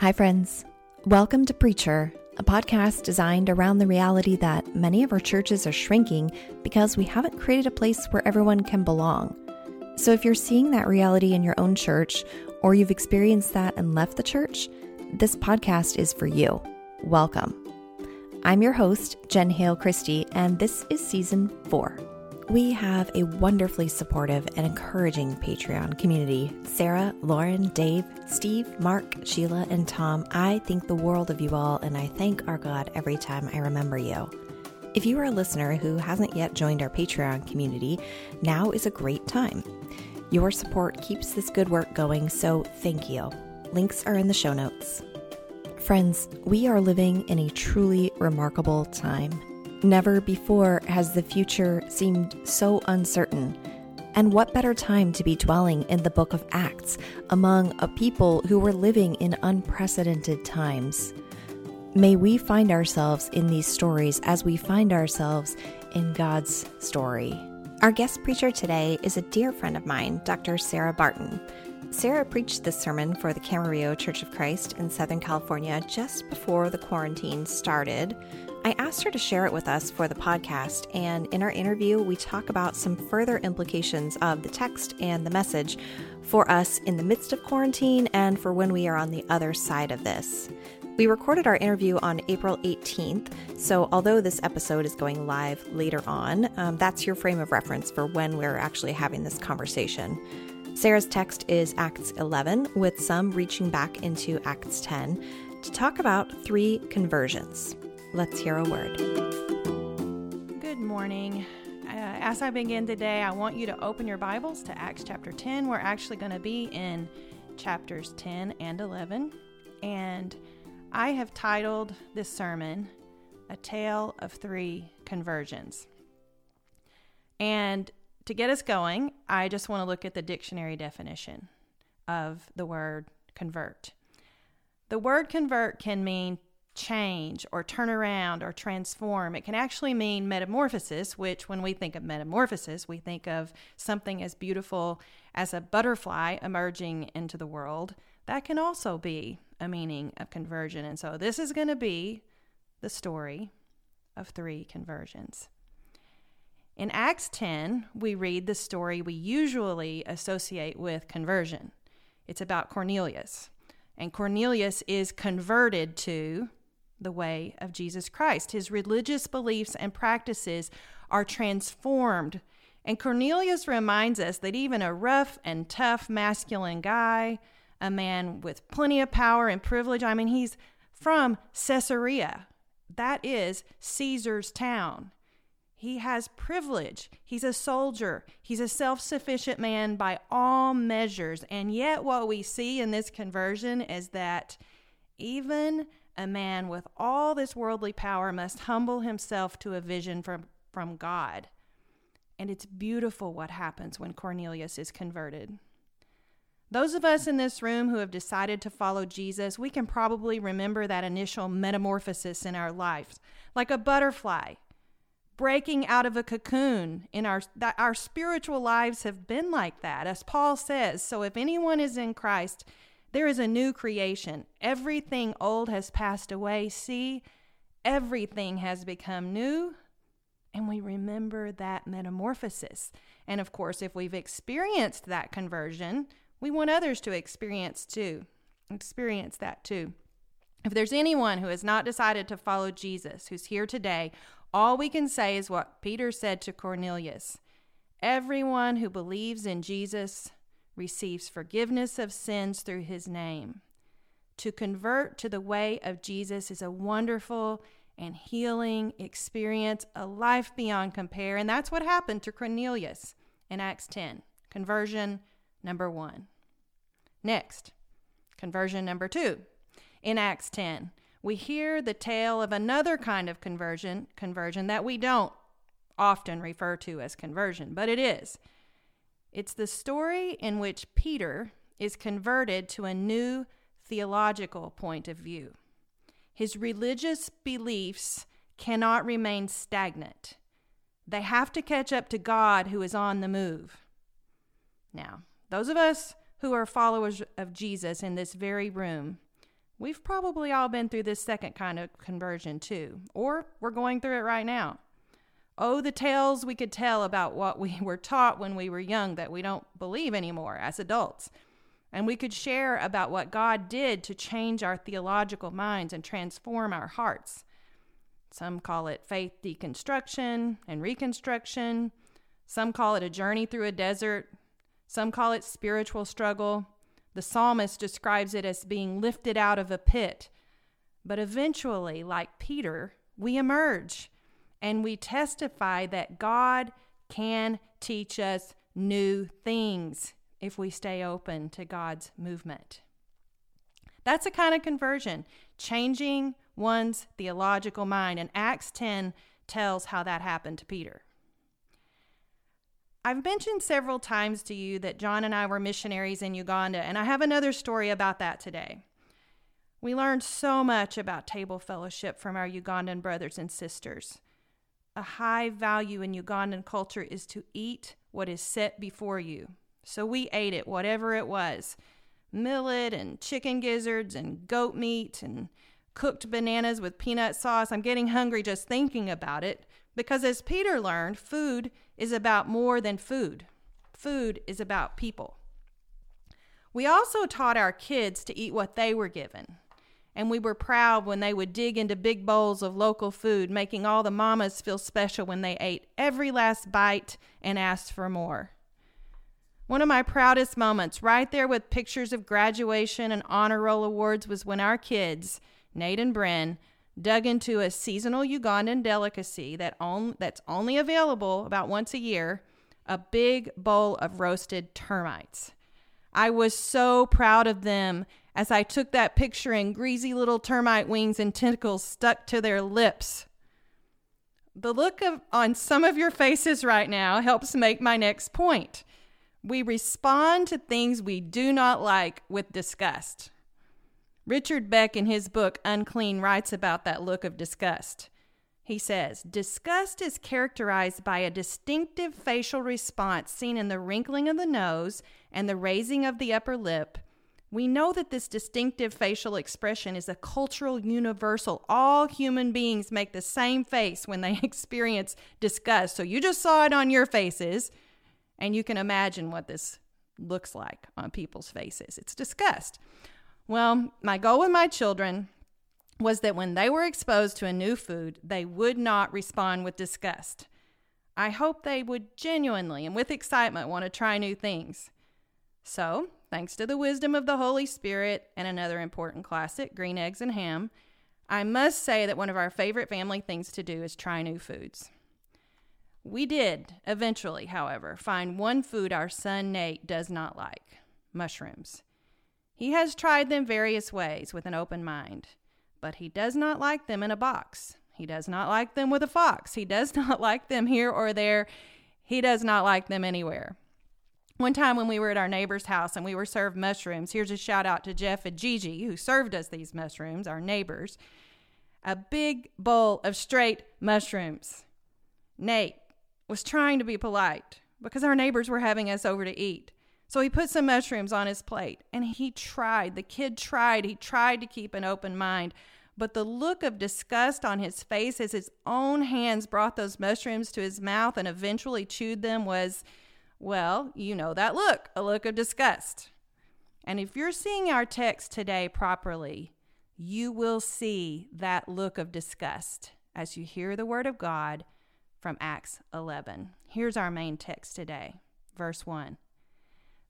Hi, friends. Welcome to Preacher, a podcast designed around the reality that many of our churches are shrinking because we haven't created a place where everyone can belong. So, if you're seeing that reality in your own church, or you've experienced that and left the church, this podcast is for you. Welcome. I'm your host, Jen Hale Christie, and this is season four. We have a wonderfully supportive and encouraging Patreon community. Sarah, Lauren, Dave, Steve, Mark, Sheila, and Tom, I think the world of you all, and I thank our God every time I remember you. If you are a listener who hasn't yet joined our Patreon community, now is a great time. Your support keeps this good work going, so thank you. Links are in the show notes. Friends, we are living in a truly remarkable time. Never before has the future seemed so uncertain. And what better time to be dwelling in the book of Acts among a people who were living in unprecedented times? May we find ourselves in these stories as we find ourselves in God's story. Our guest preacher today is a dear friend of mine, Dr. Sarah Barton. Sarah preached this sermon for the Camarillo Church of Christ in Southern California just before the quarantine started. I asked her to share it with us for the podcast, and in our interview, we talk about some further implications of the text and the message for us in the midst of quarantine and for when we are on the other side of this. We recorded our interview on April 18th, so although this episode is going live later on, um, that's your frame of reference for when we're actually having this conversation. Sarah's text is Acts 11, with some reaching back into Acts 10 to talk about three conversions. Let's hear a word. Good morning. Uh, as I begin today, I want you to open your Bibles to Acts chapter 10. We're actually going to be in chapters 10 and 11. And I have titled this sermon, A Tale of Three Conversions. And to get us going, I just want to look at the dictionary definition of the word convert. The word convert can mean change or turn around or transform. It can actually mean metamorphosis, which, when we think of metamorphosis, we think of something as beautiful as a butterfly emerging into the world. That can also be a meaning of conversion. And so, this is going to be the story of three conversions. In Acts 10, we read the story we usually associate with conversion. It's about Cornelius. And Cornelius is converted to the way of Jesus Christ. His religious beliefs and practices are transformed. And Cornelius reminds us that even a rough and tough masculine guy, a man with plenty of power and privilege, I mean, he's from Caesarea. That is Caesar's town. He has privilege. He's a soldier. He's a self sufficient man by all measures. And yet, what we see in this conversion is that even a man with all this worldly power must humble himself to a vision from, from God. And it's beautiful what happens when Cornelius is converted. Those of us in this room who have decided to follow Jesus, we can probably remember that initial metamorphosis in our lives, like a butterfly breaking out of a cocoon in our that our spiritual lives have been like that as Paul says so if anyone is in Christ there is a new creation. Everything old has passed away. See, everything has become new. And we remember that metamorphosis. And of course, if we've experienced that conversion, we want others to experience too. Experience that too. If there's anyone who has not decided to follow Jesus, who's here today, all we can say is what Peter said to Cornelius Everyone who believes in Jesus receives forgiveness of sins through his name. To convert to the way of Jesus is a wonderful and healing experience, a life beyond compare. And that's what happened to Cornelius in Acts 10. Conversion number one. Next, conversion number two. In Acts 10, we hear the tale of another kind of conversion, conversion that we don't often refer to as conversion, but it is. It's the story in which Peter is converted to a new theological point of view. His religious beliefs cannot remain stagnant. They have to catch up to God who is on the move. Now, those of us who are followers of Jesus in this very room, We've probably all been through this second kind of conversion too, or we're going through it right now. Oh, the tales we could tell about what we were taught when we were young that we don't believe anymore as adults. And we could share about what God did to change our theological minds and transform our hearts. Some call it faith deconstruction and reconstruction. Some call it a journey through a desert. Some call it spiritual struggle. The psalmist describes it as being lifted out of a pit. But eventually, like Peter, we emerge and we testify that God can teach us new things if we stay open to God's movement. That's a kind of conversion, changing one's theological mind. And Acts 10 tells how that happened to Peter. I've mentioned several times to you that John and I were missionaries in Uganda, and I have another story about that today. We learned so much about table fellowship from our Ugandan brothers and sisters. A high value in Ugandan culture is to eat what is set before you. So we ate it, whatever it was millet and chicken gizzards and goat meat and cooked bananas with peanut sauce. I'm getting hungry just thinking about it because, as Peter learned, food is about more than food. Food is about people. We also taught our kids to eat what they were given. And we were proud when they would dig into big bowls of local food, making all the mamas feel special when they ate every last bite and asked for more. One of my proudest moments, right there with pictures of graduation and honor roll awards, was when our kids, Nate and Bryn, dug into a seasonal Ugandan delicacy that on, that's only available about once a year a big bowl of roasted termites. I was so proud of them as I took that picture and greasy little termite wings and tentacles stuck to their lips. The look of, on some of your faces right now helps make my next point. We respond to things we do not like with disgust. Richard Beck, in his book Unclean, writes about that look of disgust. He says, Disgust is characterized by a distinctive facial response seen in the wrinkling of the nose and the raising of the upper lip. We know that this distinctive facial expression is a cultural universal. All human beings make the same face when they experience disgust. So you just saw it on your faces, and you can imagine what this looks like on people's faces. It's disgust. Well, my goal with my children was that when they were exposed to a new food, they would not respond with disgust. I hope they would genuinely and with excitement want to try new things. So, thanks to the wisdom of the Holy Spirit and another important classic, green eggs and ham, I must say that one of our favorite family things to do is try new foods. We did eventually, however, find one food our son Nate does not like mushrooms. He has tried them various ways with an open mind, but he does not like them in a box. He does not like them with a fox. He does not like them here or there. He does not like them anywhere. One time when we were at our neighbor's house and we were served mushrooms, here's a shout out to Jeff and Gigi who served us these mushrooms, our neighbors. A big bowl of straight mushrooms. Nate was trying to be polite because our neighbors were having us over to eat. So he put some mushrooms on his plate and he tried. The kid tried. He tried to keep an open mind. But the look of disgust on his face as his own hands brought those mushrooms to his mouth and eventually chewed them was, well, you know that look a look of disgust. And if you're seeing our text today properly, you will see that look of disgust as you hear the word of God from Acts 11. Here's our main text today, verse 1.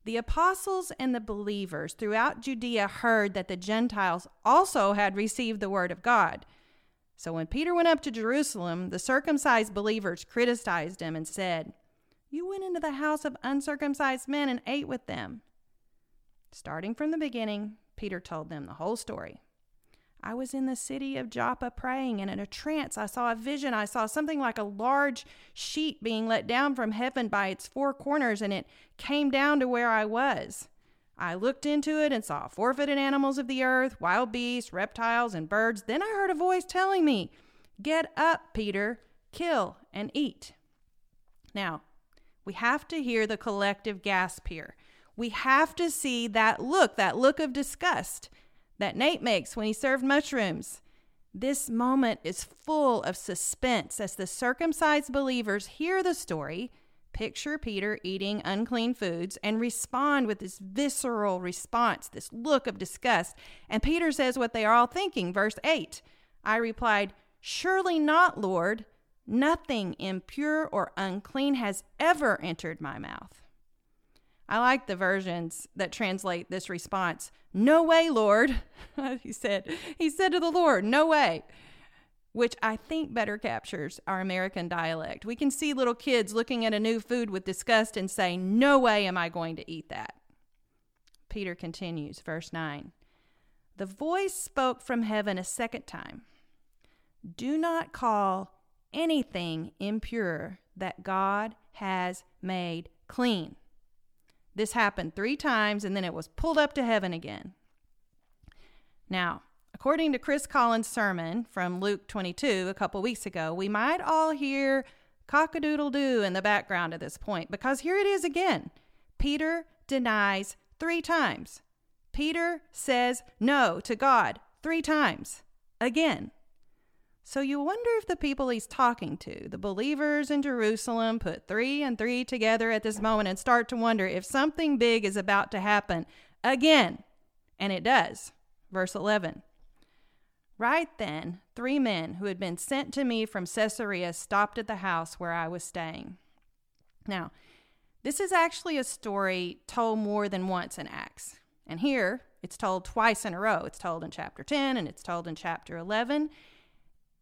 The apostles and the believers throughout Judea heard that the Gentiles also had received the word of God. So when Peter went up to Jerusalem, the circumcised believers criticized him and said, You went into the house of uncircumcised men and ate with them. Starting from the beginning, Peter told them the whole story. I was in the city of Joppa praying, and in a trance I saw a vision. I saw something like a large sheet being let down from heaven by its four corners, and it came down to where I was. I looked into it and saw four footed animals of the earth, wild beasts, reptiles, and birds. Then I heard a voice telling me, Get up, Peter, kill and eat. Now, we have to hear the collective gasp here. We have to see that look, that look of disgust that Nate makes when he served mushrooms. This moment is full of suspense as the circumcised believers hear the story, picture Peter eating unclean foods, and respond with this visceral response, this look of disgust. And Peter says what they are all thinking. Verse 8 I replied, Surely not, Lord. Nothing impure or unclean has ever entered my mouth. I like the versions that translate this response. No way, Lord. he said, he said to the Lord, no way. Which I think better captures our American dialect. We can see little kids looking at a new food with disgust and say, No way am I going to eat that. Peter continues, verse 9. The voice spoke from heaven a second time Do not call anything impure that God has made clean. This happened three times and then it was pulled up to heaven again. Now, according to Chris Collins' sermon from Luke 22 a couple weeks ago, we might all hear cock a doodle doo in the background at this point because here it is again. Peter denies three times. Peter says no to God three times again. So you wonder if the people he's talking to, the believers in Jerusalem, put three and three together at this moment and start to wonder if something big is about to happen again. And it does. Verse 11. Right then, three men who had been sent to me from Caesarea stopped at the house where I was staying. Now, this is actually a story told more than once in Acts. And here, it's told twice in a row. It's told in chapter 10 and it's told in chapter 11.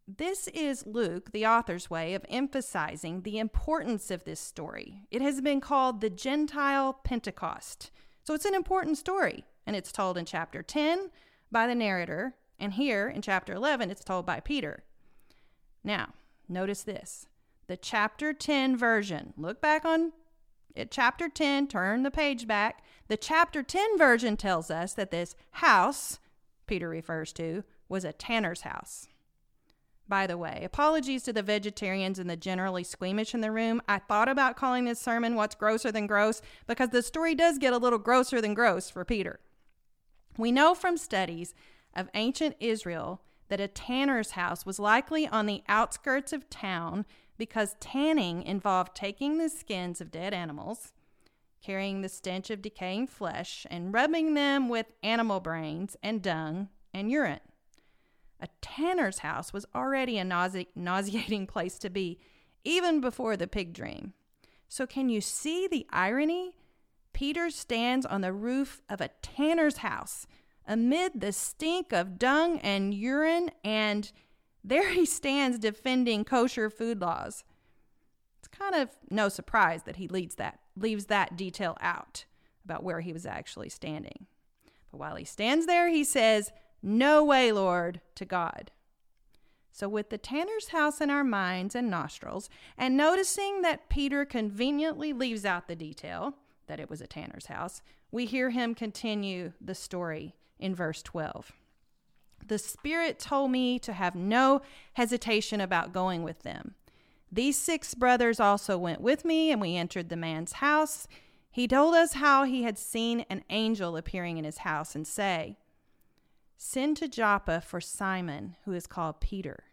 This is Luke, the author's way of emphasizing the importance of this story. It has been called the Gentile Pentecost. So it's an important story, and it's told in chapter 10 by the narrator, and here in chapter 11, it's told by Peter. Now, notice this the chapter 10 version. Look back on at chapter 10, turn the page back. The chapter 10 version tells us that this house, Peter refers to, was a tanner's house. By the way, apologies to the vegetarians and the generally squeamish in the room. I thought about calling this sermon What's Grosser Than Gross because the story does get a little grosser than gross for Peter. We know from studies of ancient Israel that a tanner's house was likely on the outskirts of town because tanning involved taking the skins of dead animals, carrying the stench of decaying flesh, and rubbing them with animal brains and dung and urine. A tanner's house was already a nause- nauseating place to be, even before the pig dream. So, can you see the irony? Peter stands on the roof of a tanner's house amid the stink of dung and urine, and there he stands defending kosher food laws. It's kind of no surprise that he leads that, leaves that detail out about where he was actually standing. But while he stands there, he says, no way, Lord, to God. So, with the tanner's house in our minds and nostrils, and noticing that Peter conveniently leaves out the detail that it was a tanner's house, we hear him continue the story in verse 12. The Spirit told me to have no hesitation about going with them. These six brothers also went with me, and we entered the man's house. He told us how he had seen an angel appearing in his house and say, Send to Joppa for Simon, who is called Peter.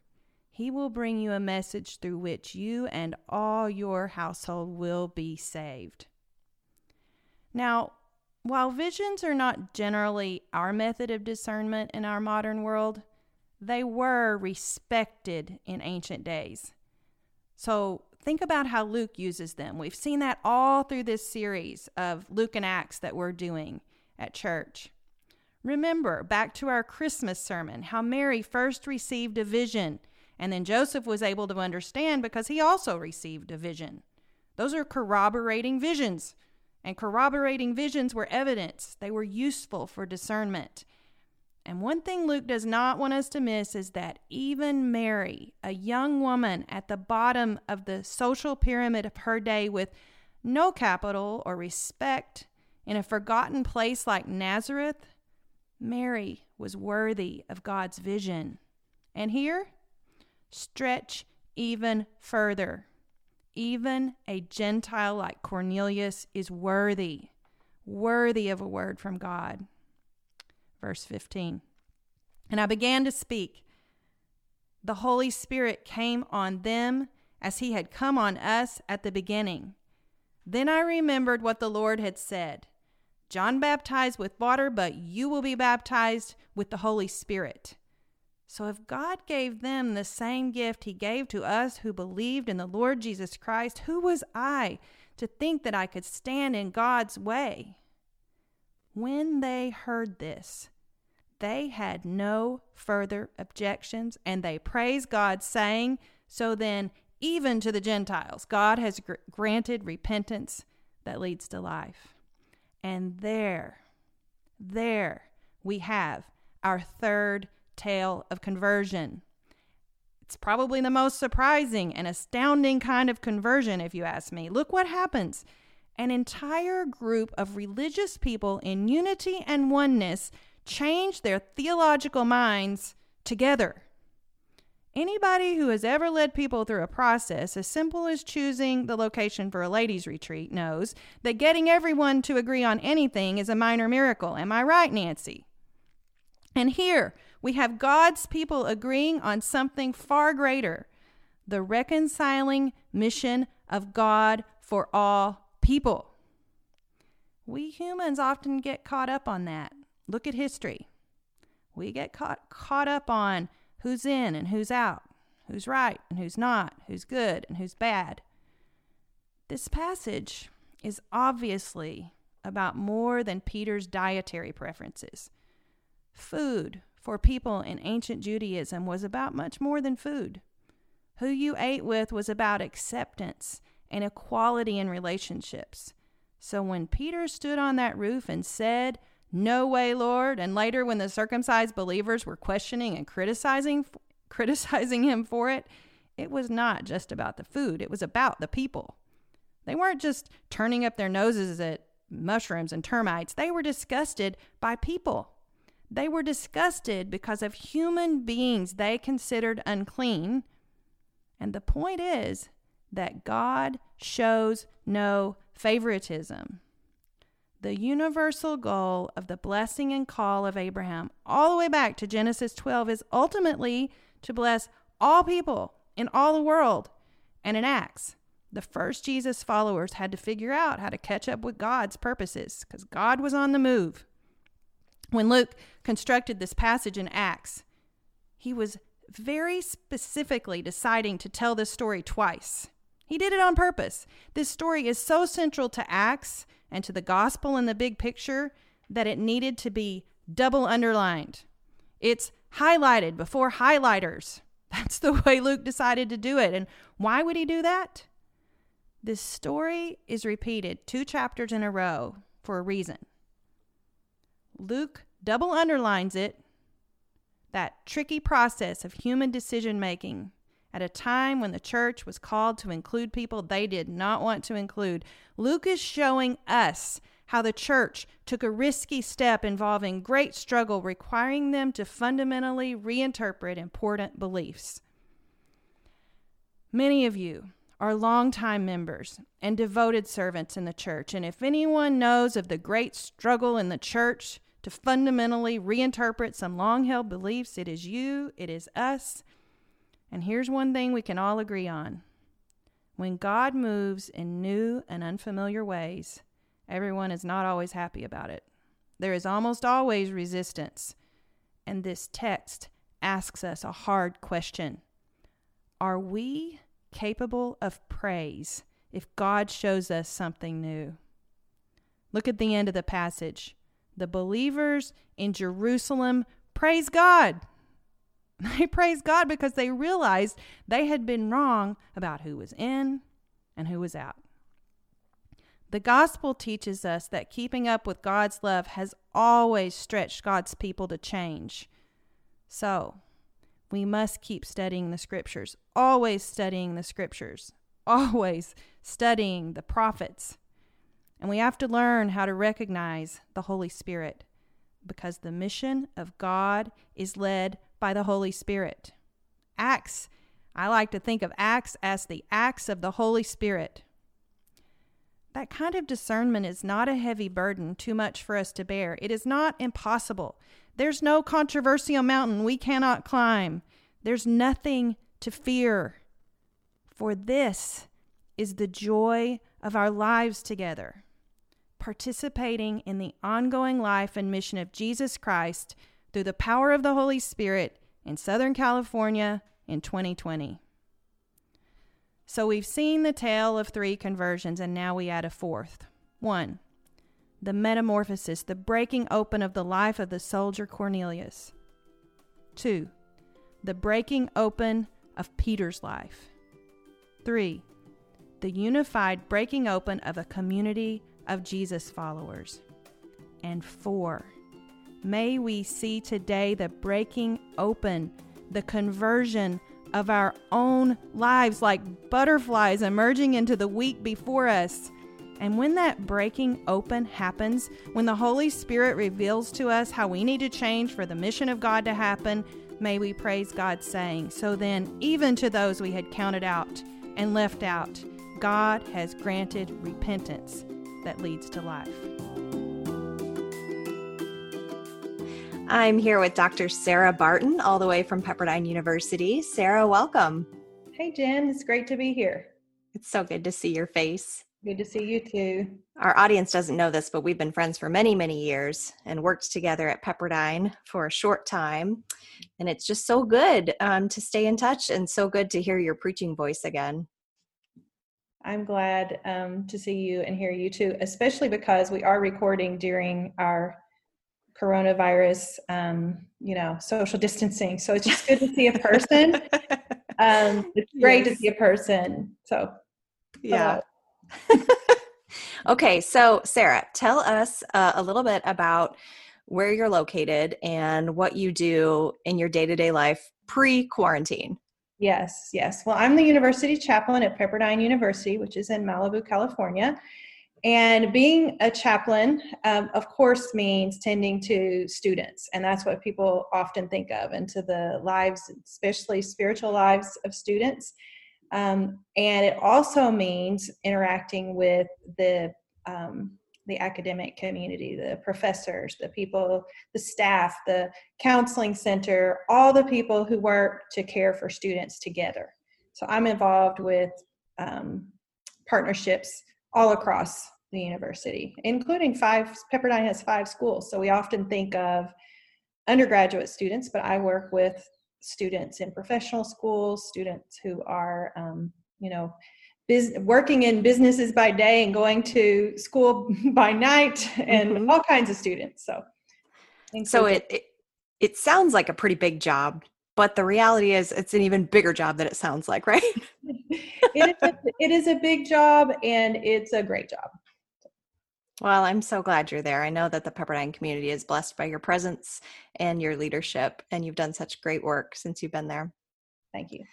He will bring you a message through which you and all your household will be saved. Now, while visions are not generally our method of discernment in our modern world, they were respected in ancient days. So think about how Luke uses them. We've seen that all through this series of Luke and Acts that we're doing at church. Remember, back to our Christmas sermon, how Mary first received a vision, and then Joseph was able to understand because he also received a vision. Those are corroborating visions, and corroborating visions were evidence, they were useful for discernment. And one thing Luke does not want us to miss is that even Mary, a young woman at the bottom of the social pyramid of her day with no capital or respect in a forgotten place like Nazareth, Mary was worthy of God's vision. And here, stretch even further. Even a Gentile like Cornelius is worthy, worthy of a word from God. Verse 15 And I began to speak. The Holy Spirit came on them as he had come on us at the beginning. Then I remembered what the Lord had said John baptized with water, but you will be baptized with the Holy Spirit. So if God gave them the same gift he gave to us who believed in the Lord Jesus Christ, who was I to think that I could stand in God's way? When they heard this, they had no further objections and they praised God, saying, So then, even to the Gentiles, God has gr- granted repentance that leads to life. And there, there we have our third tale of conversion. It's probably the most surprising and astounding kind of conversion, if you ask me. Look what happens. An entire group of religious people in unity and oneness change their theological minds together. Anybody who has ever led people through a process as simple as choosing the location for a ladies' retreat knows that getting everyone to agree on anything is a minor miracle. Am I right, Nancy? And here we have God's people agreeing on something far greater the reconciling mission of God for all people. We humans often get caught up on that. Look at history. We get caught, caught up on who's in and who's out, who's right and who's not, who's good and who's bad. This passage is obviously about more than Peter's dietary preferences. Food for people in ancient Judaism was about much more than food. Who you ate with was about acceptance and equality in relationships. So when Peter stood on that roof and said, no way, Lord. And later, when the circumcised believers were questioning and criticizing, criticizing him for it, it was not just about the food, it was about the people. They weren't just turning up their noses at mushrooms and termites, they were disgusted by people. They were disgusted because of human beings they considered unclean. And the point is that God shows no favoritism the universal goal of the blessing and call of Abraham, all the way back to Genesis 12, is ultimately to bless all people in all the world. And in Acts, the first Jesus followers had to figure out how to catch up with God's purposes because God was on the move. When Luke constructed this passage in Acts, he was very specifically deciding to tell this story twice. He did it on purpose. This story is so central to Acts and to the gospel in the big picture that it needed to be double underlined. It's highlighted before highlighters. That's the way Luke decided to do it. And why would he do that? This story is repeated two chapters in a row for a reason. Luke double underlines it, that tricky process of human decision making at a time when the church was called to include people they did not want to include. Luke is showing us how the church took a risky step involving great struggle, requiring them to fundamentally reinterpret important beliefs. Many of you are longtime members and devoted servants in the church, and if anyone knows of the great struggle in the church to fundamentally reinterpret some long held beliefs, it is you, it is us. And here's one thing we can all agree on when God moves in new and unfamiliar ways, everyone is not always happy about it. There is almost always resistance. And this text asks us a hard question Are we capable of praise if God shows us something new? Look at the end of the passage. The believers in Jerusalem praise God. They praised God because they realized they had been wrong about who was in and who was out. The gospel teaches us that keeping up with God's love has always stretched God's people to change. So, we must keep studying the scriptures, always studying the scriptures, always studying the prophets. And we have to learn how to recognize the Holy Spirit because the mission of God is led by the Holy Spirit. Acts, I like to think of Acts as the acts of the Holy Spirit. that kind of discernment is not a heavy burden, too much for us to bear. It is not impossible. There's no controversial mountain we cannot climb. There's nothing to fear. For this is the joy of our lives together, participating in the ongoing life and mission of Jesus Christ through the power of the Holy Spirit in Southern California in 2020. So we've seen the tale of three conversions, and now we add a fourth. One, the metamorphosis, the breaking open of the life of the soldier Cornelius. Two, the breaking open of Peter's life. Three, the unified breaking open of a community of Jesus followers. And four, may we see today the breaking open, the conversion of our own lives like butterflies emerging into the week before us. And when that breaking open happens, when the Holy Spirit reveals to us how we need to change for the mission of God to happen, may we praise God, saying, So then, even to those we had counted out and left out, God has granted repentance that leads to life. I'm here with Dr. Sarah Barton, all the way from Pepperdine University. Sarah, welcome. Hey, Jen. It's great to be here. It's so good to see your face. Good to see you too. Our audience doesn't know this, but we've been friends for many, many years and worked together at Pepperdine for a short time. And it's just so good um, to stay in touch and so good to hear your preaching voice again. I'm glad um, to see you and hear you too, especially because we are recording during our coronavirus, um, you know, social distancing. So it's just good to see a person. um, it's great yes. to see a person. So, yeah. okay, so Sarah, tell us uh, a little bit about where you're located and what you do in your day to day life pre quarantine. Yes, yes. Well, I'm the university chaplain at Pepperdine University, which is in Malibu, California. And being a chaplain, um, of course, means tending to students. And that's what people often think of, and to the lives, especially spiritual lives of students. Um, and it also means interacting with the um, the academic community, the professors, the people, the staff, the counseling center, all the people who work to care for students together. So I'm involved with um, partnerships all across the university, including five, Pepperdine has five schools. So we often think of undergraduate students, but I work with students in professional schools, students who are, um, you know, biz- working in businesses by day and going to school by night, and mm-hmm. all kinds of students. So, so it, it it sounds like a pretty big job, but the reality is it's an even bigger job than it sounds like, right? it, is a, it is a big job, and it's a great job. Well, I'm so glad you're there. I know that the Pepperdine community is blessed by your presence and your leadership, and you've done such great work since you've been there. Thank you.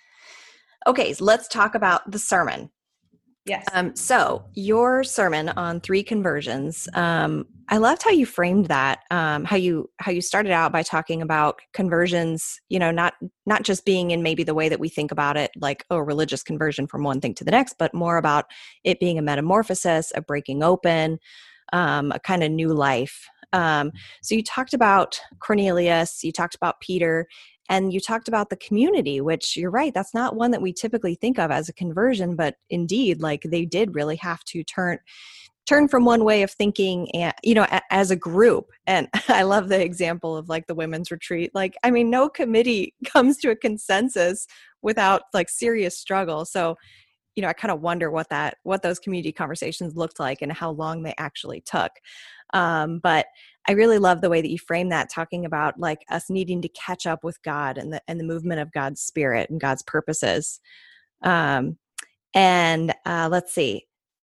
Okay, so let's talk about the sermon. Yes. Um, so your sermon on three conversions, um, I loved how you framed that. Um, how you how you started out by talking about conversions. You know, not not just being in maybe the way that we think about it, like oh, religious conversion from one thing to the next, but more about it being a metamorphosis, a breaking open, um, a kind of new life. Um, so you talked about Cornelius, you talked about Peter, and you talked about the community, which you're right, that's not one that we typically think of as a conversion, but indeed, like they did really have to turn turn from one way of thinking and you know as a group. And i love the example of like the women's retreat. Like i mean no committee comes to a consensus without like serious struggle. So you know i kind of wonder what that what those community conversations looked like and how long they actually took um, but i really love the way that you frame that talking about like us needing to catch up with god and the and the movement of god's spirit and god's purposes um, and uh, let's see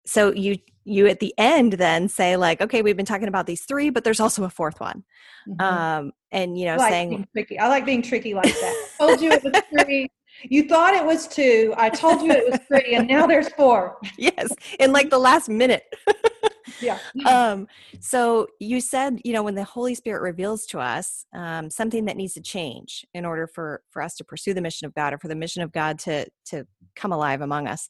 so you you at the end then say like okay we've been talking about these three but there's also a fourth one mm-hmm. um and you know I like saying tricky i like being tricky like that I told you it was three you thought it was two. I told you it was three, and now there's four. yes, in like the last minute. yeah. Um, so you said, you know, when the Holy Spirit reveals to us um, something that needs to change in order for for us to pursue the mission of God or for the mission of God to to come alive among us.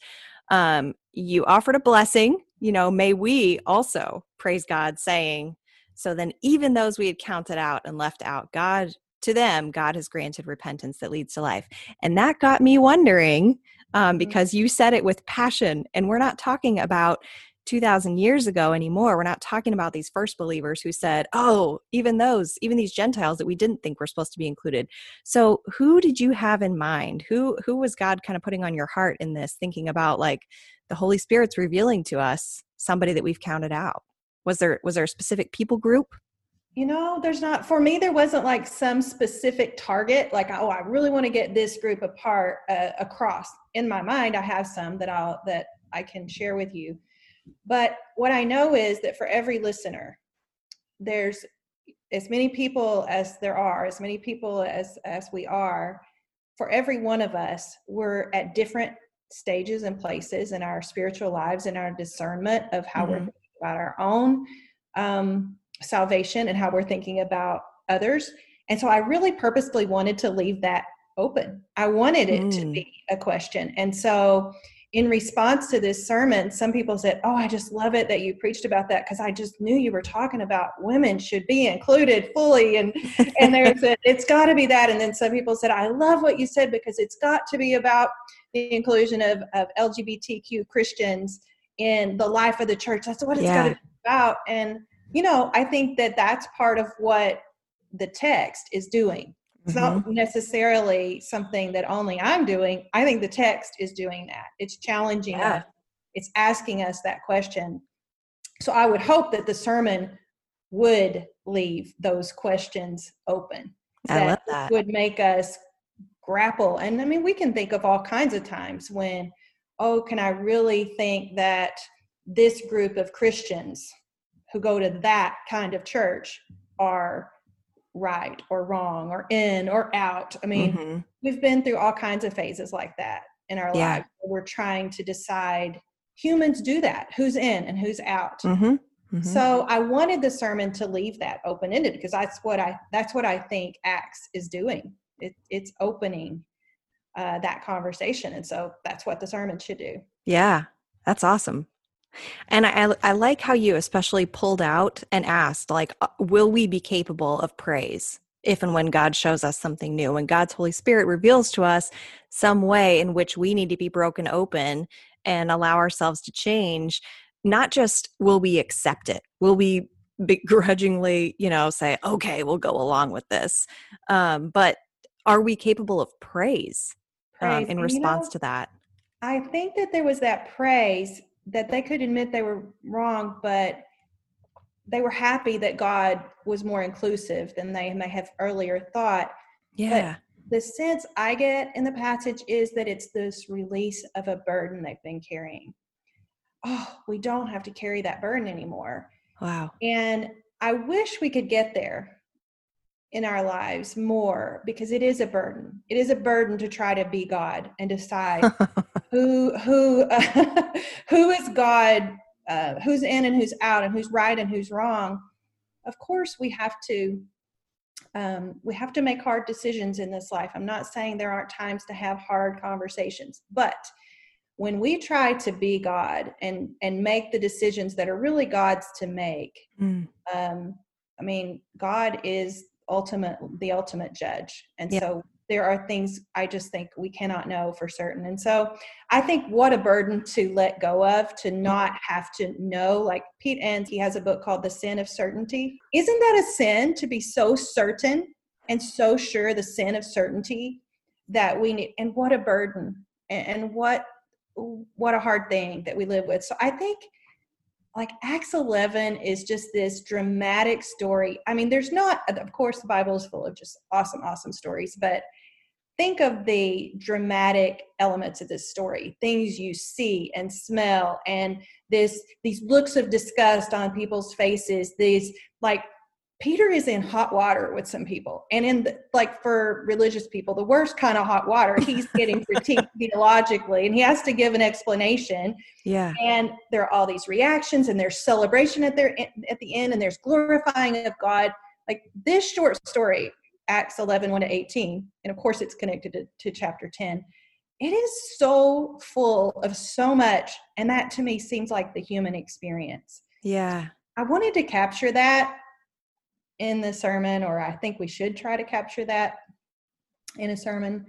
Um, you offered a blessing, you know, may we also praise God, saying, so then even those we had counted out and left out, God, to them, God has granted repentance that leads to life. And that got me wondering um, mm-hmm. because you said it with passion, and we're not talking about 2000 years ago anymore. We're not talking about these first believers who said, oh, even those, even these Gentiles that we didn't think were supposed to be included. So who did you have in mind? Who who was God kind of putting on your heart in this, thinking about like the Holy Spirit's revealing to us somebody that we've counted out? Was there was there a specific people group? You know, there's not for me. There wasn't like some specific target, like oh, I really want to get this group apart uh, across. In my mind, I have some that I'll that I can share with you but what I know is that for every listener, there's as many people as there are, as many people as as we are, for every one of us, we're at different stages and places in our spiritual lives and our discernment of how mm-hmm. we're thinking about our own um, salvation and how we're thinking about others. And so I really purposefully wanted to leave that open. I wanted it mm. to be a question. And so in response to this sermon, some people said, Oh, I just love it that you preached about that because I just knew you were talking about women should be included fully. And and there's a, it's got to be that. And then some people said, I love what you said because it's got to be about the inclusion of, of LGBTQ Christians in the life of the church. That's what it's yeah. got to be about. And, you know, I think that that's part of what the text is doing it's mm-hmm. not necessarily something that only I'm doing. I think the text is doing that. It's challenging yeah. us. It's asking us that question. So I would hope that the sermon would leave those questions open. I love that. Would make us grapple. And I mean, we can think of all kinds of times when, oh, can I really think that this group of Christians who go to that kind of church are right or wrong or in or out. I mean, mm-hmm. we've been through all kinds of phases like that in our yeah. lives. We're trying to decide humans do that who's in and who's out. Mm-hmm. Mm-hmm. So I wanted the sermon to leave that open ended because that's what I that's what I think Acts is doing. It, it's opening uh, that conversation, and so that's what the sermon should do. Yeah, that's awesome. And I, I like how you especially pulled out and asked, like, uh, will we be capable of praise if and when God shows us something new? When God's Holy Spirit reveals to us some way in which we need to be broken open and allow ourselves to change, not just will we accept it, will we begrudgingly, you know, say, okay, we'll go along with this, um, but are we capable of praise, um, praise. Um, in response you know, to that? I think that there was that praise that they could admit they were wrong, but they were happy that God was more inclusive than they may have earlier thought. Yeah. But the sense I get in the passage is that it's this release of a burden they've been carrying. Oh, we don't have to carry that burden anymore. Wow. And I wish we could get there in our lives more because it is a burden. It is a burden to try to be God and decide who who uh, who is God, uh, who's in and who's out, and who's right and who's wrong. Of course, we have to um, we have to make hard decisions in this life. I'm not saying there aren't times to have hard conversations, but when we try to be God and and make the decisions that are really God's to make, mm. um, I mean, God is ultimate the ultimate judge. And yeah. so there are things i just think we cannot know for certain. And so i think what a burden to let go of to not have to know like pete enns he has a book called the sin of certainty. Isn't that a sin to be so certain and so sure the sin of certainty that we need and what a burden and, and what what a hard thing that we live with. So i think like Acts 11 is just this dramatic story. I mean, there's not, of course, the Bible is full of just awesome, awesome stories, but think of the dramatic elements of this story things you see and smell and this these looks of disgust on people's faces these like Peter is in hot water with some people, and in the, like for religious people, the worst kind of hot water. He's getting critiqued theologically, and he has to give an explanation. Yeah, and there are all these reactions, and there's celebration at their at the end, and there's glorifying of God. Like this short story, Acts 11, 1 to 18, and of course it's connected to, to chapter 10, it is so full of so much. And that to me seems like the human experience. Yeah. I wanted to capture that in the sermon, or I think we should try to capture that in a sermon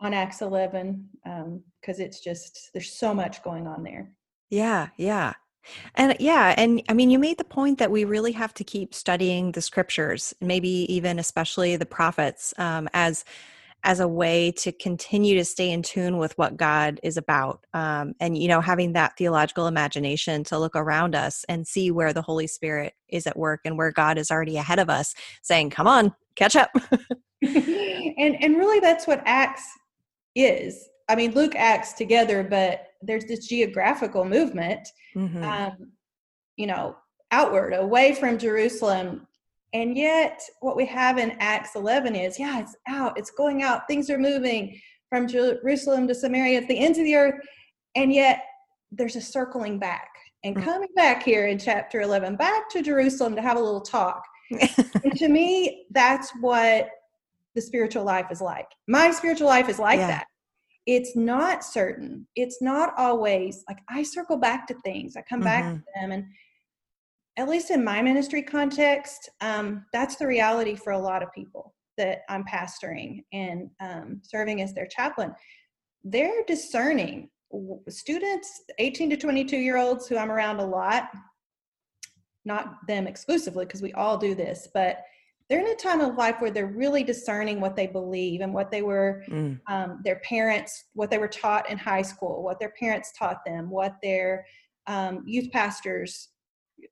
on Acts 11, because um, it's just, there's so much going on there. Yeah, yeah. And yeah, and I mean, you made the point that we really have to keep studying the scriptures, maybe even especially the prophets, um, as as a way to continue to stay in tune with what God is about. Um, and, you know, having that theological imagination to look around us and see where the Holy Spirit is at work and where God is already ahead of us, saying, come on, catch up. and, and really, that's what Acts is. I mean, Luke acts together, but there's this geographical movement, mm-hmm. um, you know, outward, away from Jerusalem, and yet, what we have in Acts 11 is yeah, it's out, it's going out, things are moving from Jerusalem to Samaria, it's the ends of the earth. And yet, there's a circling back and mm. coming back here in chapter 11, back to Jerusalem to have a little talk. and to me, that's what the spiritual life is like. My spiritual life is like yeah. that. It's not certain. It's not always like I circle back to things. I come mm-hmm. back to them and at least in my ministry context, um, that's the reality for a lot of people that I'm pastoring and um, serving as their chaplain. They're discerning students, 18 to 22 year olds who I'm around a lot, not them exclusively, because we all do this, but they're in a time of life where they're really discerning what they believe and what they were mm. um, their parents what they were taught in high school what their parents taught them what their um, youth pastors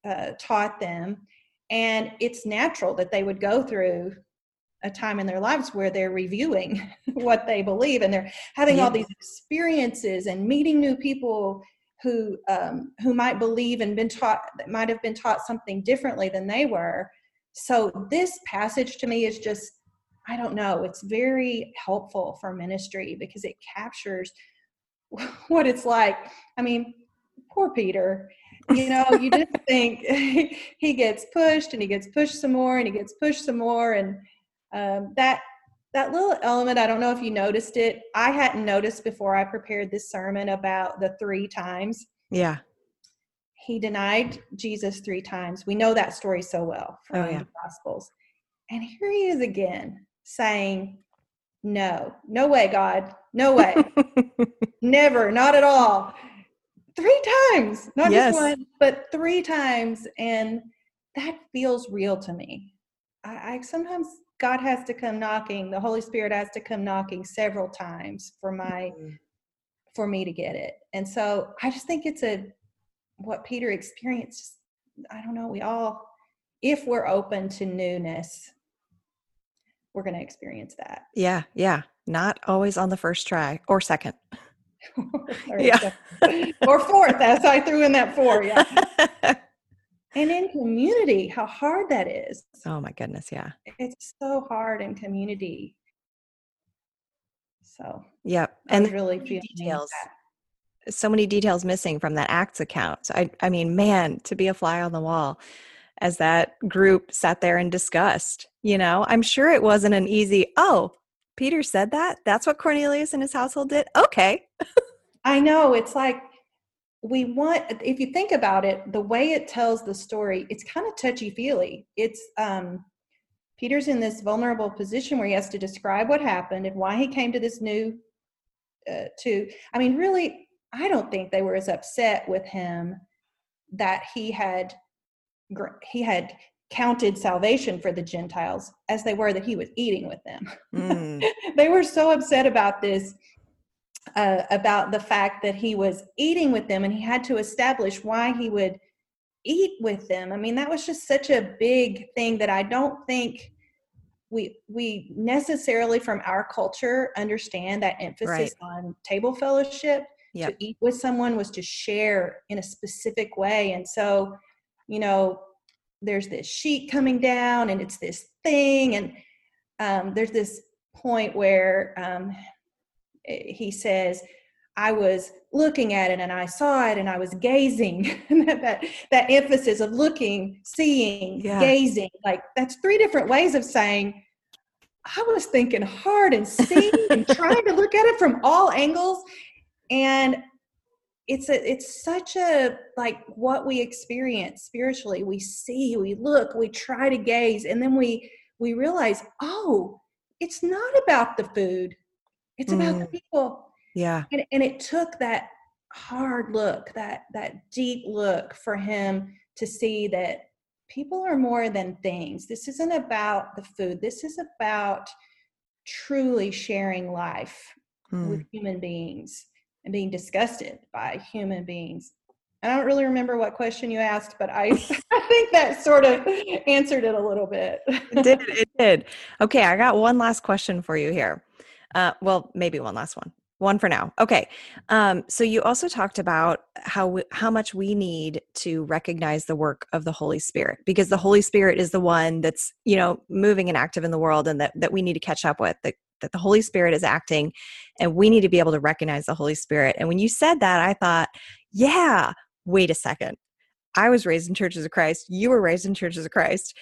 uh, taught them. And it's natural that they would go through a time in their lives where they're reviewing what they believe and they're having yes. all these experiences and meeting new people who um, who might believe and been taught that might have been taught something differently than they were. So this passage to me is just I don't know. It's very helpful for ministry because it captures what it's like. I mean, poor Peter you know you just think he gets pushed and he gets pushed some more and he gets pushed some more. And um, that that little element i don't know if you noticed it. I hadn't noticed before i prepared this sermon about the three times. Yeah. He denied jesus three times. We know that story so well from oh, yeah. the gospels. And here he is again saying no no way god. No way. Never not at all three times, not yes. just one, but three times. And that feels real to me. I, I, sometimes God has to come knocking, the Holy Spirit has to come knocking several times for my mm-hmm. for me to get it. And so I just think it's a what Peter experienced. I don't know, we all if we're open to newness, we're going to experience that. Yeah, yeah. Not always on the first try or second. yeah. or fourth, as I threw in that four. Yeah. and in community, how hard that is. Oh my goodness, yeah. It's so hard in community. So yeah, and really details. That. So many details missing from that Acts account. So I, I mean, man, to be a fly on the wall as that group sat there and discussed. You know, I'm sure it wasn't an easy. Oh, Peter said that. That's what Cornelius and his household did. Okay. I know. It's like we want, if you think about it, the way it tells the story, it's kind of touchy feely. It's, um, Peter's in this vulnerable position where he has to describe what happened and why he came to this new, uh, to, I mean, really, I don't think they were as upset with him that he had he had counted salvation for the Gentiles as they were that he was eating with them. Mm. they were so upset about this, uh, about the fact that he was eating with them and he had to establish why he would eat with them. I mean, that was just such a big thing that I don't think we we necessarily from our culture understand that emphasis right. on table fellowship yep. to eat with someone was to share in a specific way and so you know there's this sheet coming down and it's this thing and um, there's this point where um, eh, he says i was looking at it and i saw it and i was gazing that, that emphasis of looking seeing yeah. gazing like that's three different ways of saying I was thinking hard and seeing and trying to look at it from all angles. And it's a it's such a like what we experience spiritually. We see, we look, we try to gaze, and then we we realize, oh, it's not about the food. It's mm. about the mm. people. Yeah. And and it took that hard look, that that deep look for him to see that people are more than things. This isn't about the food. This is about truly sharing life mm. with human beings and being disgusted by human beings. I don't really remember what question you asked, but I, I think that sort of answered it a little bit. it did. It did. Okay, I got one last question for you here. Uh, well, maybe one last one one for now okay um, so you also talked about how we, how much we need to recognize the work of the holy spirit because the holy spirit is the one that's you know moving and active in the world and that, that we need to catch up with that, that the holy spirit is acting and we need to be able to recognize the holy spirit and when you said that i thought yeah wait a second i was raised in churches of christ you were raised in churches of christ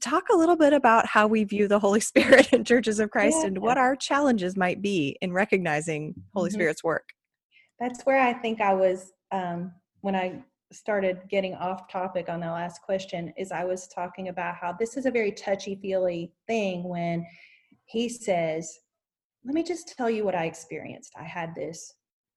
talk a little bit about how we view the Holy Spirit in churches of Christ yeah. and what our challenges might be in recognizing Holy mm-hmm. Spirit's work. That's where I think I was um, when I started getting off topic on the last question is I was talking about how this is a very touchy feely thing when he says, let me just tell you what I experienced. I had this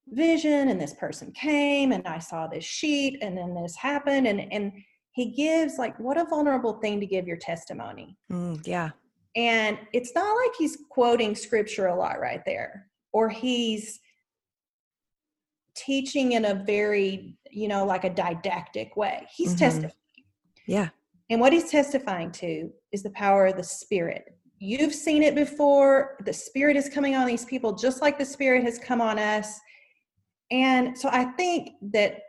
vision and this person came and I saw this sheet and then this happened and and he gives like what a vulnerable thing to give your testimony. Mm, yeah. And it's not like he's quoting scripture a lot right there, or he's teaching in a very, you know, like a didactic way. He's mm-hmm. testifying. Yeah. And what he's testifying to is the power of the Spirit. You've seen it before. The Spirit is coming on these people just like the Spirit has come on us. And so I think that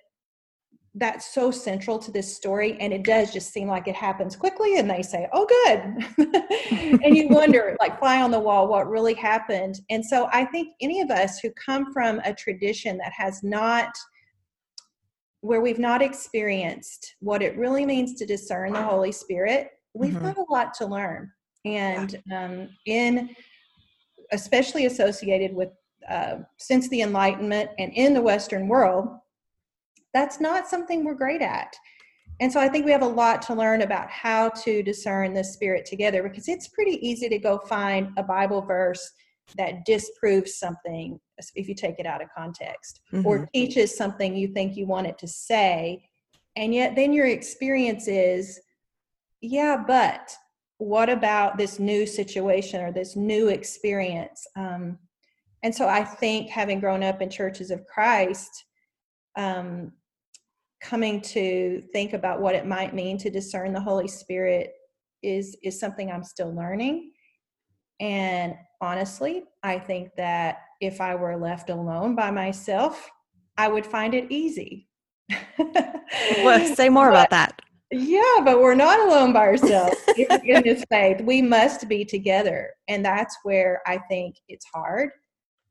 that's so central to this story and it does just seem like it happens quickly and they say oh good and you wonder like fly on the wall what really happened and so i think any of us who come from a tradition that has not where we've not experienced what it really means to discern the holy spirit we've mm-hmm. got a lot to learn and um, in especially associated with uh, since the enlightenment and in the western world that's not something we're great at. And so I think we have a lot to learn about how to discern the spirit together because it's pretty easy to go find a Bible verse that disproves something if you take it out of context mm-hmm. or teaches something you think you want it to say. And yet then your experience is, yeah, but what about this new situation or this new experience? Um, and so I think having grown up in churches of Christ, um, coming to think about what it might mean to discern the holy spirit is is something i'm still learning. And honestly i think that if i were left alone by myself i would find it easy. Well say more but, about that yeah but we're not alone by ourselves in this faith we must be together and that's where i think it's hard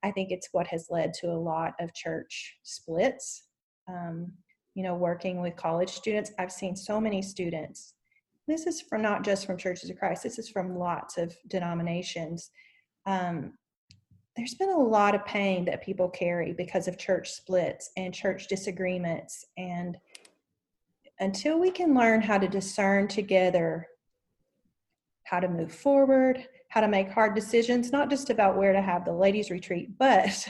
i think it's what has led to a lot of church splits um, you know, working with college students, I've seen so many students. This is from not just from Churches of Christ, this is from lots of denominations. Um, there's been a lot of pain that people carry because of church splits and church disagreements. And until we can learn how to discern together how to move forward, how to make hard decisions, not just about where to have the ladies' retreat, but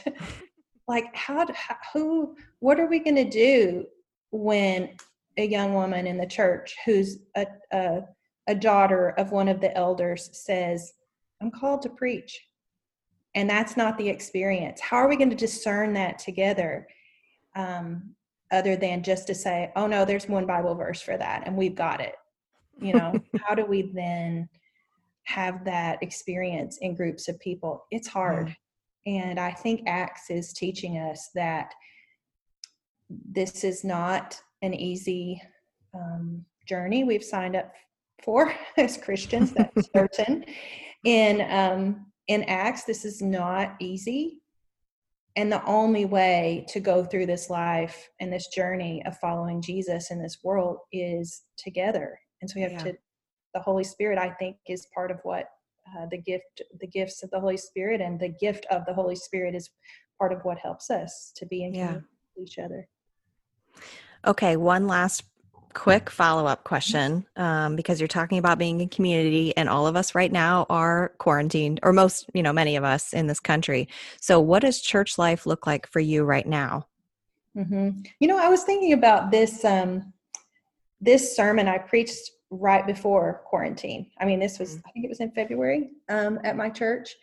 like how, who, what are we going to do when a young woman in the church who's a, a, a daughter of one of the elders says, I'm called to preach. And that's not the experience. How are we going to discern that together? Um, other than just to say, oh no, there's one Bible verse for that and we've got it. You know, how do we then have that experience in groups of people? It's hard. And I think Acts is teaching us that this is not an easy um, journey we've signed up for as Christians. That's certain. In um, in Acts, this is not easy, and the only way to go through this life and this journey of following Jesus in this world is together. And so we have yeah. to. The Holy Spirit, I think, is part of what uh, the gift the gifts of the holy spirit and the gift of the holy spirit is part of what helps us to be in yeah. with each other okay one last quick follow-up question um, because you're talking about being in community and all of us right now are quarantined or most you know many of us in this country so what does church life look like for you right now mm-hmm. you know i was thinking about this um, this sermon i preached right before quarantine i mean this was mm. i think it was in february um, at my church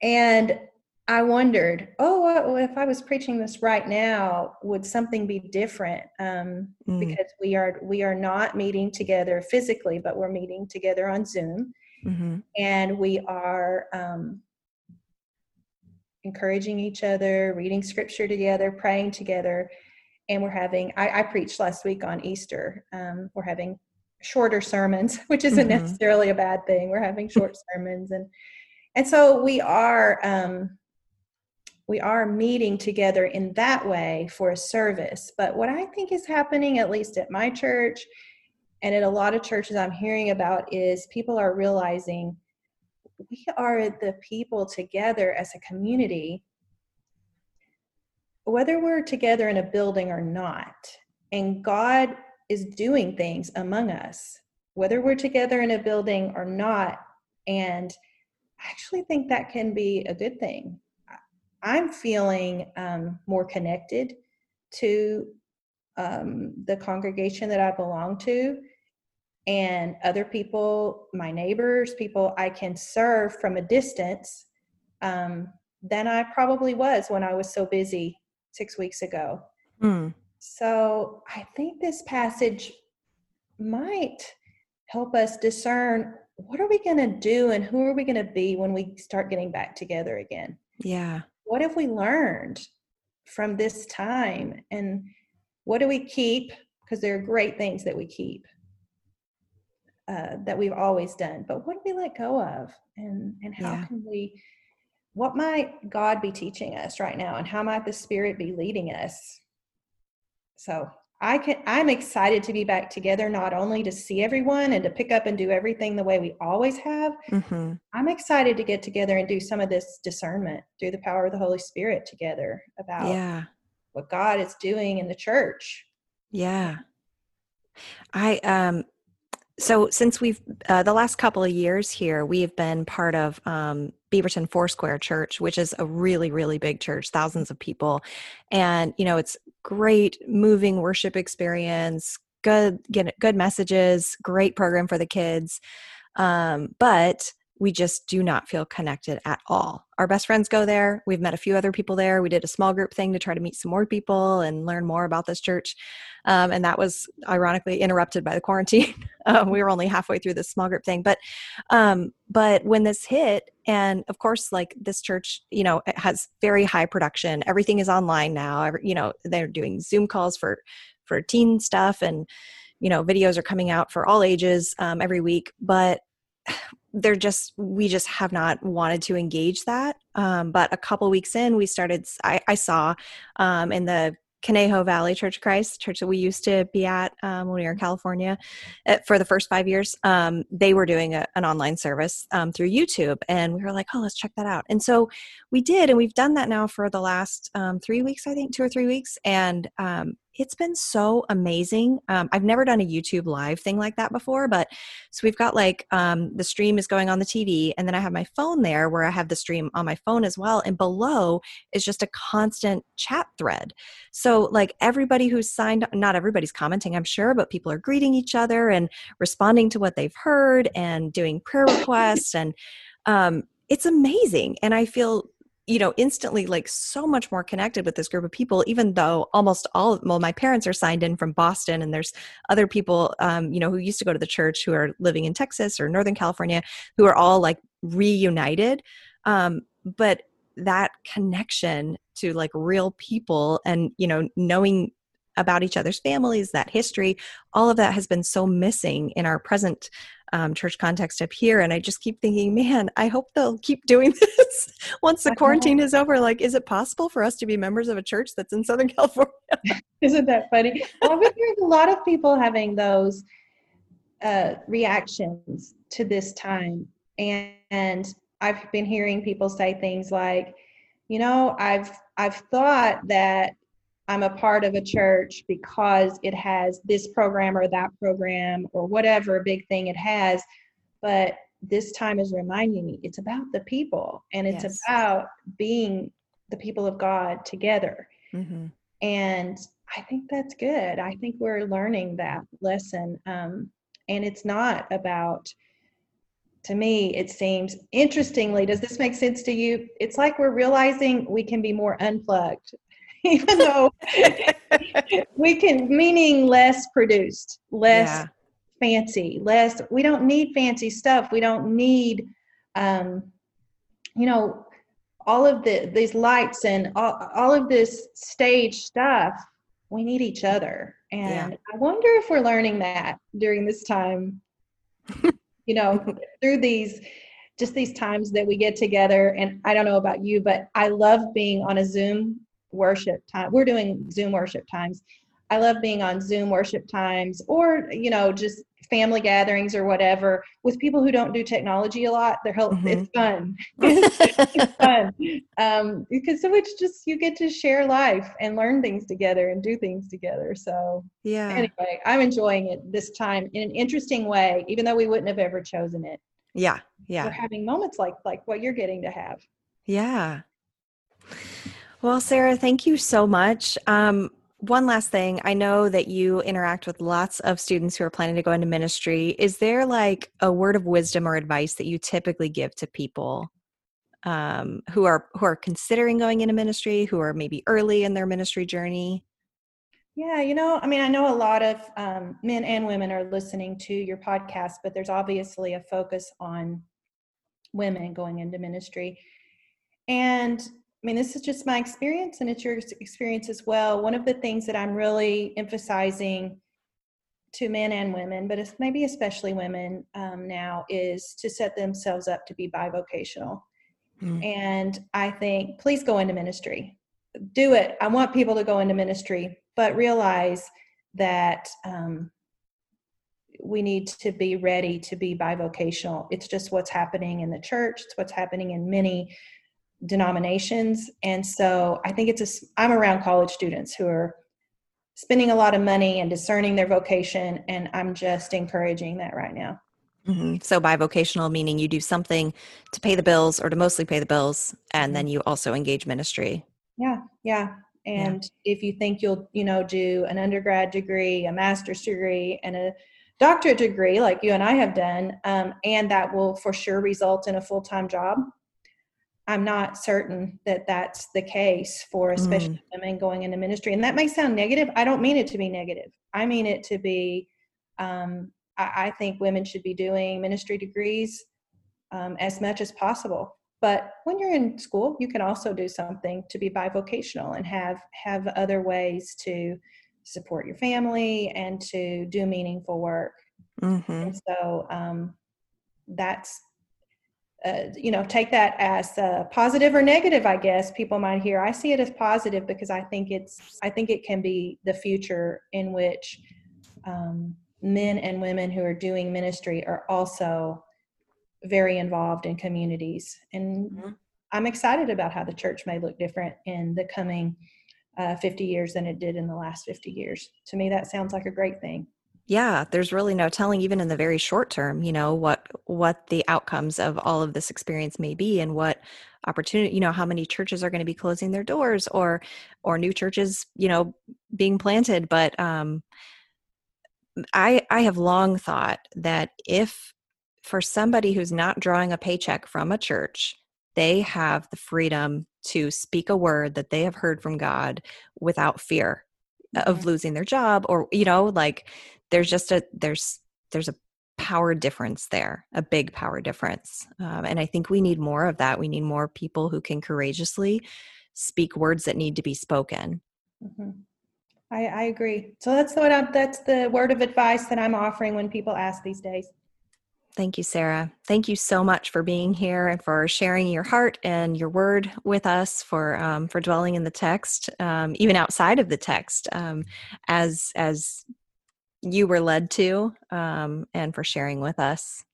and I wondered, oh, if I was preaching this right now, would something be different? Um, mm. Because we are we are not meeting together physically, but we're meeting together on Zoom, mm-hmm. and we are um, encouraging each other, reading scripture together, praying together, and we're having. I, I preached last week on Easter. Um, we're having shorter sermons, which isn't mm-hmm. necessarily a bad thing. We're having short sermons, and and so we are. We are meeting together in that way for a service. But what I think is happening, at least at my church and at a lot of churches I'm hearing about, is people are realizing we are the people together as a community, whether we're together in a building or not. And God is doing things among us, whether we're together in a building or not. And I actually think that can be a good thing I'm feeling um, more connected to um, the congregation that I belong to and other people, my neighbors, people I can serve from a distance um, than I probably was when I was so busy six weeks ago. Mm. So I think this passage might help us discern what are we going to do and who are we going to be when we start getting back together again. Yeah what have we learned from this time? And what do we keep? Because there are great things that we keep uh, that we've always done but what do we let go of? And and how yeah. can we what might god be teaching us right now and how might the spirit be leading us? So I can I'm excited to be back together not only to see everyone and to pick up and do everything the way we always have. Mm-hmm. I'm excited to get together and do some of this discernment through the power of the Holy Spirit together about yeah. what God is doing in the church. Yeah. I um so since we've uh, the last couple of years here we've been part of um, beaverton foursquare church which is a really really big church thousands of people and you know it's great moving worship experience good get good messages great program for the kids um, but we just do not feel connected at all. Our best friends go there. We've met a few other people there. We did a small group thing to try to meet some more people and learn more about this church. Um, and that was ironically interrupted by the quarantine. um, we were only halfway through this small group thing. But um, but when this hit, and of course, like this church, you know, it has very high production. Everything is online now. You know, they're doing Zoom calls for for teen stuff and you know videos are coming out for all ages um, every week but they're just we just have not wanted to engage that um, but a couple weeks in we started i, I saw um, in the Conejo Valley Church of Christ, church that we used to be at um, when we were in California uh, for the first five years. Um, they were doing a, an online service um, through YouTube, and we were like, "Oh, let's check that out." And so we did, and we've done that now for the last um, three weeks, I think, two or three weeks, and um, it's been so amazing. Um, I've never done a YouTube live thing like that before, but so we've got like um, the stream is going on the TV, and then I have my phone there where I have the stream on my phone as well. And below is just a constant chat thread. So, like everybody who's signed, not everybody's commenting, I'm sure, but people are greeting each other and responding to what they've heard and doing prayer requests. And um, it's amazing. And I feel you know instantly like so much more connected with this group of people even though almost all well my parents are signed in from boston and there's other people um, you know who used to go to the church who are living in texas or northern california who are all like reunited. Um, but that connection to like real people and you know knowing about each other's families that history all of that has been so missing in our present um, church context up here. And I just keep thinking, man, I hope they'll keep doing this once the quarantine is over. Like, is it possible for us to be members of a church that's in Southern California? Isn't that funny? I've been hearing a lot of people having those uh, reactions to this time. and, and I've been hearing people say things like, you know, I've I've thought that I'm a part of a church because it has this program or that program or whatever big thing it has, but this time is reminding me it's about the people and it's yes. about being the people of God together. Mm-hmm. And I think that's good. I think we're learning that lesson. Um, and it's not about, to me, it seems interestingly, does this make sense to you? It's like we're realizing we can be more unplugged, even though we can, meaning less produced, less yeah. fancy, less, we don't need fancy stuff. We don't need, um, you know, all of the these lights and all, all of this stage stuff we need each other and yeah. i wonder if we're learning that during this time you know through these just these times that we get together and i don't know about you but i love being on a zoom worship time we're doing zoom worship times. I love being on zoom worship times or you know just family gatherings or whatever with people who don't do technology a lot. They're help, mm-hmm. it's fun. It's fun. Um, because so it's just you get to share life and learn things together and do things together. So yeah. anyway i'm enjoying it this time in an interesting way even though we wouldn't have ever chosen it. Yeah yeah. We're having moments like like what you're getting to have. Yeah well sarah thank you so much. Um, one last thing. I know that you interact with lots of students who are planning to go into ministry. Is there like a word of wisdom or advice that you typically give to people um, who are who are considering going into ministry who are maybe early in their ministry journey? Yeah you know i mean i know a lot of um, men and women are listening to your podcast but there's obviously a focus on women going into ministry. And mean, this is just my experience and it's your experience as well. One of the things that I'm really emphasizing to men and women, but it's maybe especially women um, now, is to set themselves up to be bivocational. Mm. And I think, please go into ministry. Do it. I want people to go into ministry, but realize that um, we need to be ready to be bivocational. It's just what's happening in the church, it's what's happening in many denominations. And so I think it's a, I'm around college students who are spending a lot of money and discerning their vocation. And I'm just encouraging that right now. Mm-hmm. So bivocational meaning you do something to pay the bills or to mostly pay the bills, and mm-hmm. then you also engage ministry. Yeah, yeah. And yeah. if you think you'll, you know, do an undergrad degree, a master's degree, and a doctorate degree like you and I have done, um, and that will for sure result in a full time job, I'm not certain that that's the case for especially mm. women going into ministry. And that may sound negative. I don't mean it to be negative. I mean it to be, um, I, I, think women should be doing ministry degrees um, as much as possible. But when you're in school, you can also do something to be bivocational and have have other ways to support your family and to do meaningful work. Mm-hmm. And so um, that's uh, you know take that as uh, positive or negative i guess people might hear. I see it as positive because i think it's i think it can be the future in which um, men and women who are doing ministry are also very involved in communities. And mm-hmm. i'm excited about how the church may look different in the coming uh, 50 years than it did in the last 50 years. To me that sounds like a great thing yeah there's really no telling even in the very short term you know what what the outcomes of all of this experience may be and what opportunity you know how many churches are going to be closing their doors or or new churches you know being planted. But um i i have long thought that if for somebody who's not drawing a paycheck from a church they have the freedom to speak a word that they have heard from god without fear of losing their job or you know like there's just a there's there's a power difference there a big power difference um, and i think we need more of that we need more people who can courageously speak words that need to be spoken mm-hmm. I, I agree so that's what I'm, that's the word of advice that i'm offering when people ask these days Thank you, Sarah. Thank you so much for being here and for sharing your heart and your word with us. For um, for dwelling in the text, um, even outside of the text, um, as as you were led to um, and for sharing with us.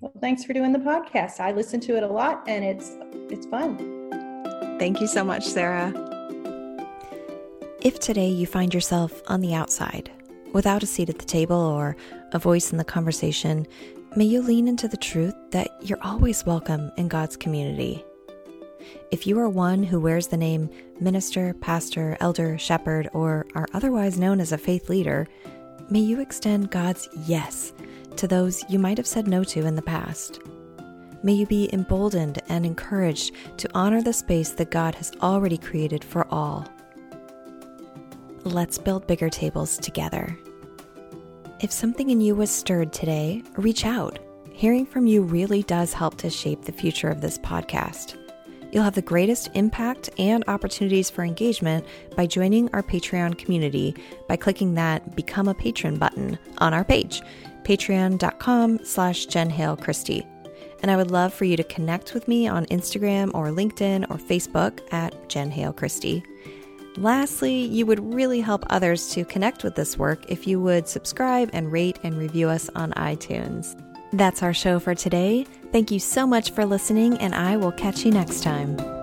Well, thanks for doing the podcast. I listen to it a lot and it's it's fun. Thank you so much, Sarah. If today you find yourself on the outside, without a seat at the table or a voice in the conversation, may you lean into the truth that you're always welcome in God's community. If you are one who wears the name minister, pastor, elder, shepherd, or are otherwise known as a faith leader, may you extend God's yes to those you might have said no to in the past. May you be emboldened and encouraged to honor the space that God has already created for all. Let's build bigger tables together. If something in you was stirred today, reach out. Hearing from you really does help to shape the future of this podcast. You'll have the greatest impact and opportunities for engagement by joining our Patreon community by clicking that Become a Patron button on our page, patreon.com slash Jen Hale Christie. And I would love for you to connect with me on Instagram or LinkedIn or Facebook at Jen Hale Christie. Lastly, you would really help others to connect with this work if you would subscribe and rate and review us on iTunes. That's our show for today. Thank you so much for listening, and I will catch you next time.